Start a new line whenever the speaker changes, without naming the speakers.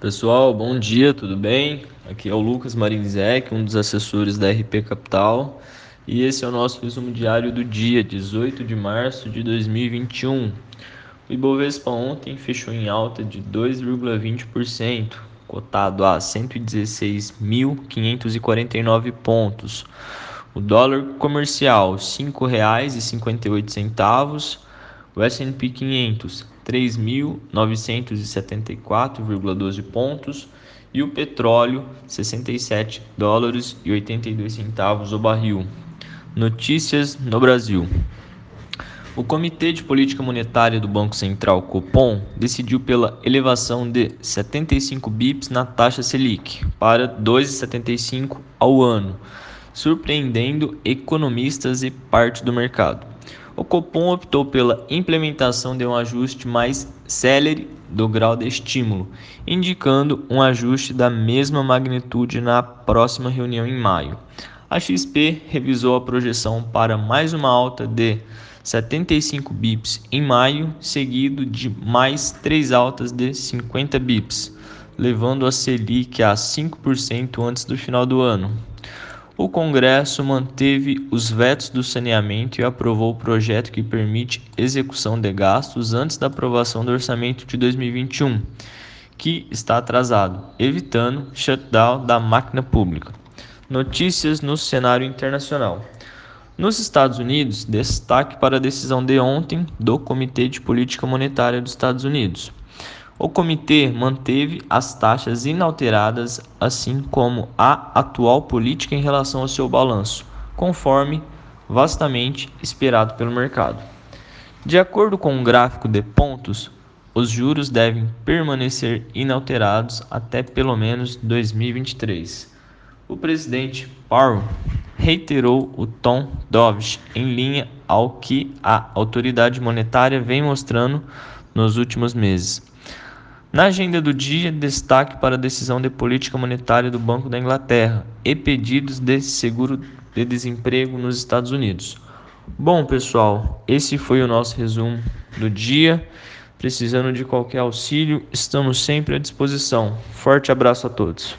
Pessoal, bom dia, tudo bem? Aqui é o Lucas Marinzec, um dos assessores da RP Capital, e esse é o nosso resumo diário do dia 18 de março de 2021. O Ibovespa ontem fechou em alta de 2,20%, cotado a 116.549 pontos. O dólar comercial R$ 5,58, o S&P 500 3.974,12 pontos e o petróleo 67 dólares e 82 centavos o barril. Notícias no Brasil. O Comitê de Política Monetária do Banco Central Copom decidiu pela elevação de 75 bips na taxa Selic para 2,75 ao ano, surpreendendo economistas e parte do mercado o Copom optou pela implementação de um ajuste mais célere do grau de estímulo, indicando um ajuste da mesma magnitude na próxima reunião em maio. A XP revisou a projeção para mais uma alta de 75 bips em maio, seguido de mais três altas de 50 bips, levando a Selic a 5% antes do final do ano o Congresso manteve os vetos do saneamento e aprovou o projeto que permite execução de gastos antes da aprovação do orçamento de 2021, que está atrasado, evitando shutdown da máquina pública. Notícias no cenário internacional. Nos Estados Unidos, destaque para a decisão de ontem do Comitê de Política Monetária dos Estados Unidos. O comitê manteve as taxas inalteradas, assim como a atual política em relação ao seu balanço, conforme vastamente esperado pelo mercado. De acordo com o um gráfico de pontos, os juros devem permanecer inalterados até pelo menos 2023. O presidente Powell reiterou o tom dovish em linha ao que a autoridade monetária vem mostrando nos últimos meses. Na agenda do dia, destaque para a decisão de política monetária do Banco da Inglaterra e pedidos de seguro de desemprego nos Estados Unidos. Bom, pessoal, esse foi o nosso resumo do dia. Precisando de qualquer auxílio, estamos sempre à disposição. Forte abraço a todos.